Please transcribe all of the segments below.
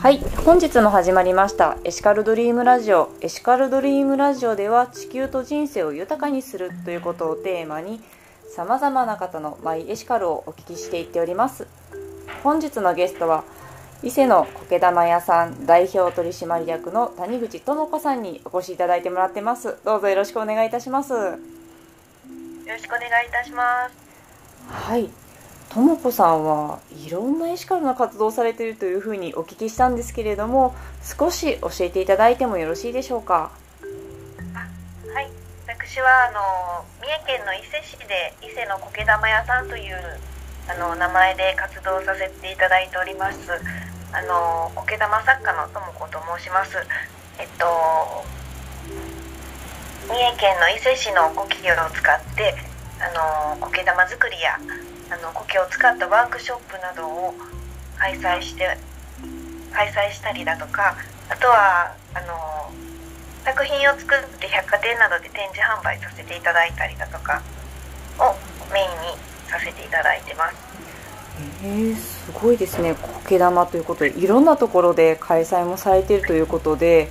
はい。本日も始まりましたエシカルドリームラジオ。エシカルドリームラジオでは地球と人生を豊かにするということをテーマにさまざまな方のマイエシカルをお聞きしていっております。本日のゲストは伊勢の苔玉屋さん代表取締役の谷口智子さんにお越しいただいてもらってます。どうぞよろしくお願いいたします。よろしくお願いいたします。はいとも子さんはいろんなエシカルな活動をされているというふうにお聞きしたんですけれども少し教えていただいてもよろしいでしょうか？はい。私はあの三重県の伊勢市で伊勢の苔玉屋さんというあの名前で活動させていただいております。あの苔玉作家のとも子と申します。えっと三重県の伊勢市の苔を使ってあの苔玉作りやあの苔を使ったワークショップなどを開催して開催したりだとかあとはあの作品を作って百貨店などで展示販売させていただいたりだとかをメインにさせていただいてます。えー、すごいですね。苔玉ということでいろんなところで開催もされているということで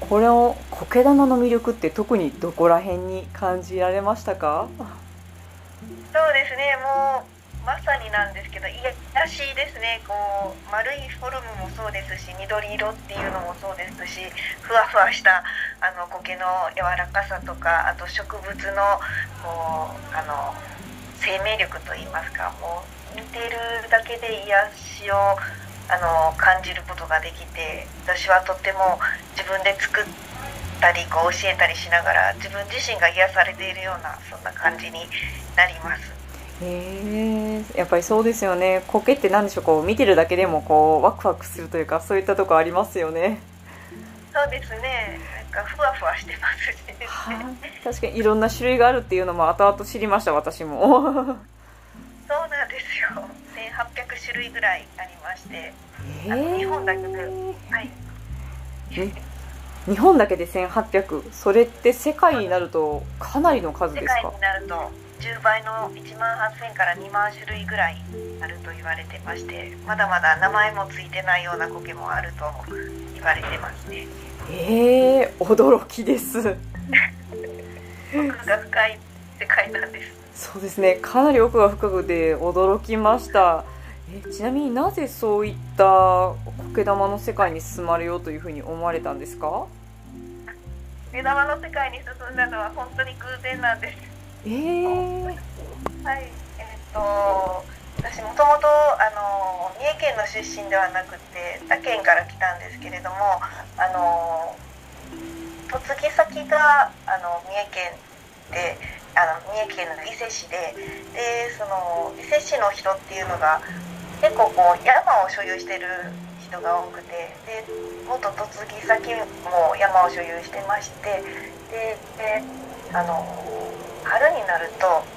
これを苔玉の魅力って特にどこら辺に感じられましたか？そうですね。もうまさになんですけど癒しいですねこう丸いフォルムもそうですし緑色っていうのもそうですしふわふわしたあの苔の柔らかさとかあと植物のこうあの生命力といいますかもう見てるだけで癒しをあの感じることができて私はとっても自分で作ったりこう教えたりしながら自分自身が癒されているようなそんな感じになります。へえやっぱりそうですよね。苔って何でしょう。こう見てるだけでもこうワクワクするというかそういったとこありますよね。そうですね。なんかふわふわしてますし、ね、確かにいろんな種類があるっていうのも後々知りました私も。そうなんですよ。1800種類ぐらいありまして、えー、日本だけではい。日本だけで1800それって世界になるとかなりの数ですか？世界になると10倍の1万8000から2万種類ぐらいあると言われてましてまだまだ名前もついてないような苔もあると言われてますね。えー、驚きです。奥が深い世界なんです。そうですね。かなり奥が深くて驚きました。えちなみになぜそういった苔玉の世界に進まれようというふうに思われたんですか？苔玉の世界に進んだのは本当に偶然なんです。えー、はいえっ、と私もともと三重県の出身ではなくて他県から来たんですけれどもあの嫁ぎ先があの三重県であの三重県の伊勢市ででその伊勢市の人っていうのが結構こう山を所有してる人が多くてで元嫁ぎ先も山を所有してましてでであの春になると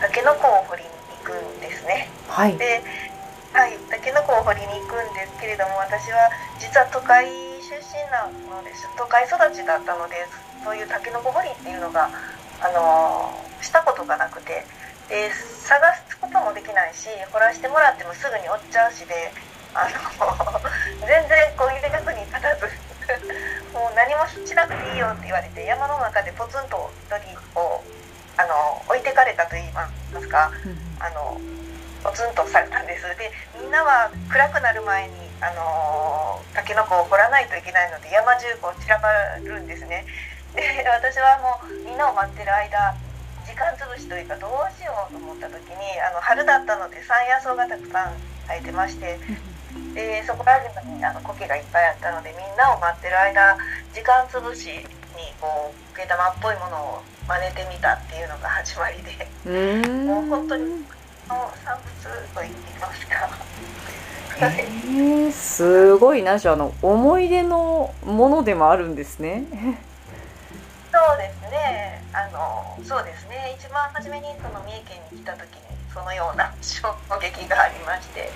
タケノコを掘りに行くんですね。はい、ではい、タケノコを掘りに行くんですけれども私は実は都会出身なのです。都会育ちだったのでそういうタケノコ掘りっていうのが、あのしたことがなくて。で探すこともできないし掘らせてもらってもすぐに落ちちゃうしであの 全然こう入れ役に立たず。もう何もしなくていいよって言われて山の中でポツンと一人をあの置いてかれたと言いますか、あのポツンとされたんです。でみんなは暗くなる前にあのタケノコを掘らないといけないので山中こう散らばるんですね。で私はもうみんなを待ってる間時間つぶしというかどうしようと思った時にあの春だったので山野草がたくさん生えてましてでそこら辺にあの苔がいっぱいあったのでみんなを待ってる間時間つぶしにこう毛玉っぽいものを真似てみたっていうのが始まりでもう本当に産物と言いますか。えー、すごいなしあの思い出のものでもあるんですね。そうですね。あのそうですね。一番初めにその三重県に来た時にそのような衝撃がありまして、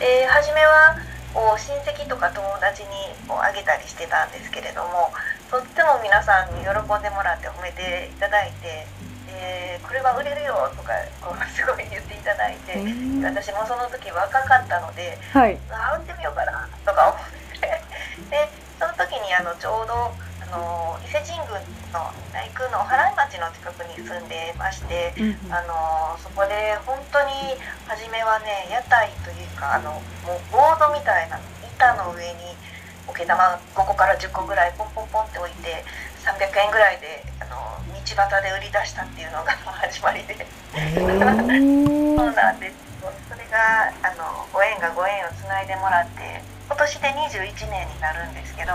で初めはこう親戚とか友達にこうあげたりしてたんですけれどもとっても皆さんに喜んでもらって褒めていただいて「えー、これは売れるよ」とかこうすごい言っていただいて、私もその時若かったので「はい、あ売ってみようかな」とか思って。ちょうどあの伊勢神宮の内宮の原井町の近くに住んでまして、あのそこで本当に初めはね屋台というかあのもうボードみたいな板の上に桶玉5個から10個ぐらいポンポンポンって置いて300円ぐらいであの道端で売り出したっていうのが始まりで。そうなんですそれがあのご縁がご縁をつないでもらって今年で21年になるんですけど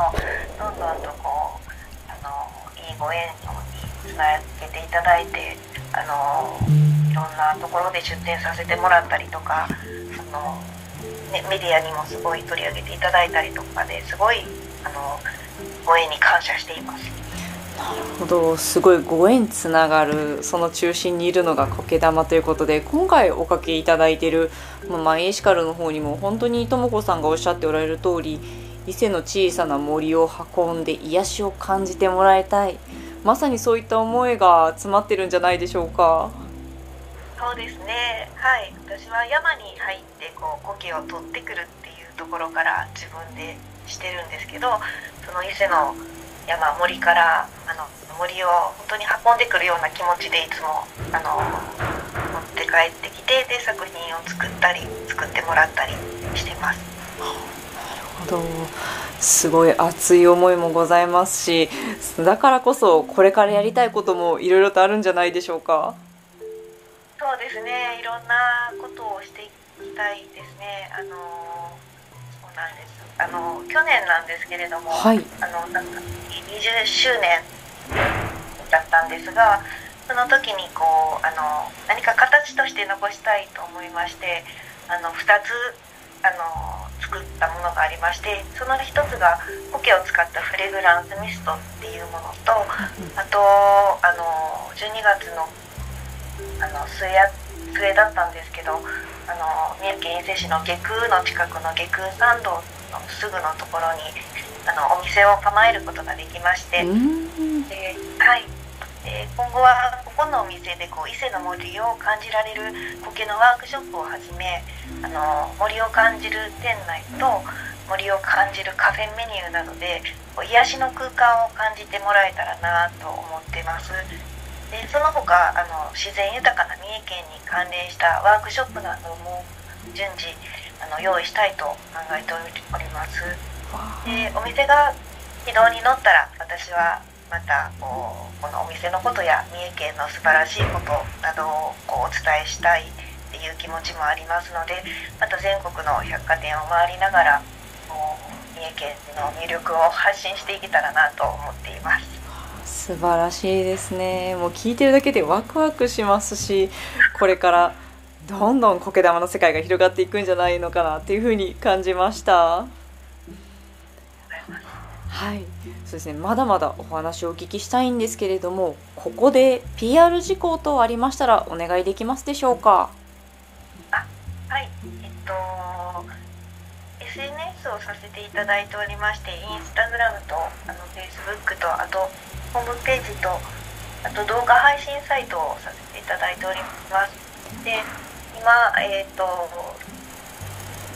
どんどんとこうあのいいご縁につなげていただいてあのいろんなところで出店させてもらったりとかあの、ね、メディアにもすごい取り上げていただいたりとかですごいあのご縁に感謝しています。なるほど。すごいご縁つながるその中心にいるのが苔玉ということで今回おかけいただいている、まあ、マイエシカルの方にも本当にとも子さんがおっしゃっておられる通り伊勢の小さな森を運んで癒しを感じてもらいたい。まさにそういった思いが詰まってるんじゃないでしょうか。そうですね。はい。私は山に入ってこう苔を取ってくるっていうところから自分でしてるんですけどその伊勢の山森からあの森を本当に運んでくるような気持ちでいつもあの持って帰ってきてで作品を作ったり作ってもらったりしてます。なるほど。すごい熱い思いもございますしだからこそこれからやりたいこともいろいろとあるんじゃないでしょうか？そうですね。いろんなことをしていきたいですね。あのそうなんです。あの去年なんですけれども、はい。あのなんか20周年だったんですがその時にこうあの何か形として残したいと思いましてあの2つあの作ったものがありましてその1つが苔を使ったフレグランスミストっていうものとあとあの12月のあの末や末だったんですけどあの三重県伊勢市の下空の近くの下空参道のすぐのところにあのお店を構えることができまして、うん。ではい。で今後はここのお店でこう伊勢の森を感じられる苔のワークショップをはじめあの森を感じる店内と森を感じるカフェメニューなどで癒しの空間を感じてもらえたらなと思ってますでその他あの自然豊かな三重県に関連したワークショップなども順次あの用意したいと考えておりますでお店が軌道に乗ったら私はまたこうこのお店のことや三重県の素晴らしいことなどをこうお伝えしたいっていう気持ちもありますのでまた全国の百貨店を回りながらこう三重県の魅力を発信していけたらなと思っています。素晴らしいですね。もう聞いてるだけでワクワクしますしこれからどんどん苔玉の世界が広がっていくんじゃないのかなっていうふうに感じました。はい。そうですね。まだまだお話をお聞きしたいんですけれどもここで PR 事項等ありましたらお願いできますでしょうか？はい、えっと SNS をさせていただいておりまして、インスタグラムとあの Facebook とあとホームページとあと動画配信サイトをさせていただいております。で、今えっと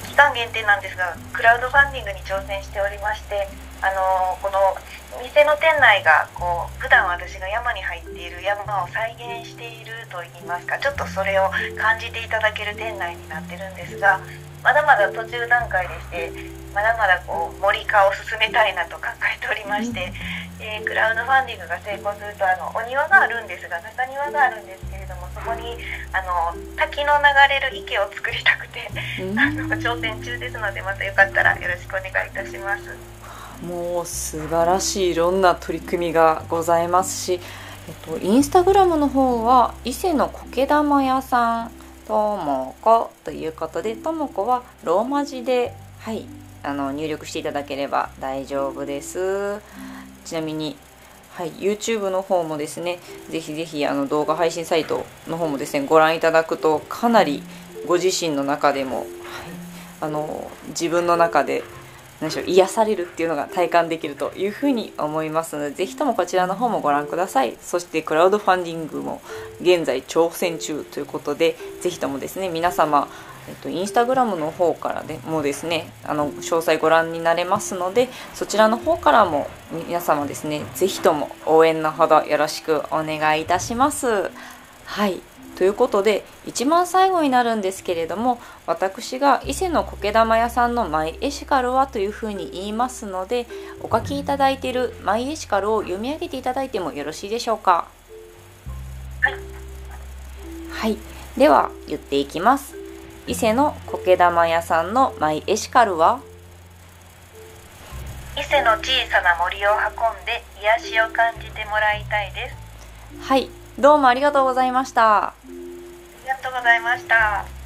期間限定なんですが、クラウドファンディングに挑戦しておりまして、あのこの店の店内がこう普段私が山に入っている山を再現しているといいますかちょっとそれを感じていただける店内になってるんですがまだまだ途中段階でしてまだまだこう森化を進めたいなと考えておりまして、えークラウドファンディングが成功するとあのお庭があるんですが中庭があるんですけれどもそこにあの滝の流れる池を作りたくてあの挑戦中ですのでまたよかったらよろしくお願いいたします。もう素晴らしいいろんな取り組みがございますし、えっと、インスタグラムの方は伊勢の苔玉屋さんともこということでともこはローマ字で、はい、あの入力していただければ大丈夫です。ちなみに、はい、YouTube の方もですねぜひぜひあの動画配信サイトの方もですねご覧いただくとかなりご自身の中でも、はい、あの自分の中で何でしょう癒されるっていうのが体感できるというふうに思いますのでぜひともこちらの方もご覧くださいそしてクラウドファンディングも現在挑戦中ということでぜひともですね皆様えっと、インスタグラムの方からでもですねあの詳細ご覧になれますのでそちらの方からも皆様ですね是非とも応援のほどよろしくお願いいたします。はいということで一番最後になるんですけれども私が伊勢の苔玉屋さんのマイエシカルはというふうに言いますのでお書きいただいているマイエシカルを読み上げていただいてもよろしいでしょうか？はい、はい、では言っていきます。伊勢の苔玉屋さんのマイエシカルは？伊勢の小さな森を運んで癒しを感じてもらいたいです。はいどうもありがとうございました。ありがとうございました。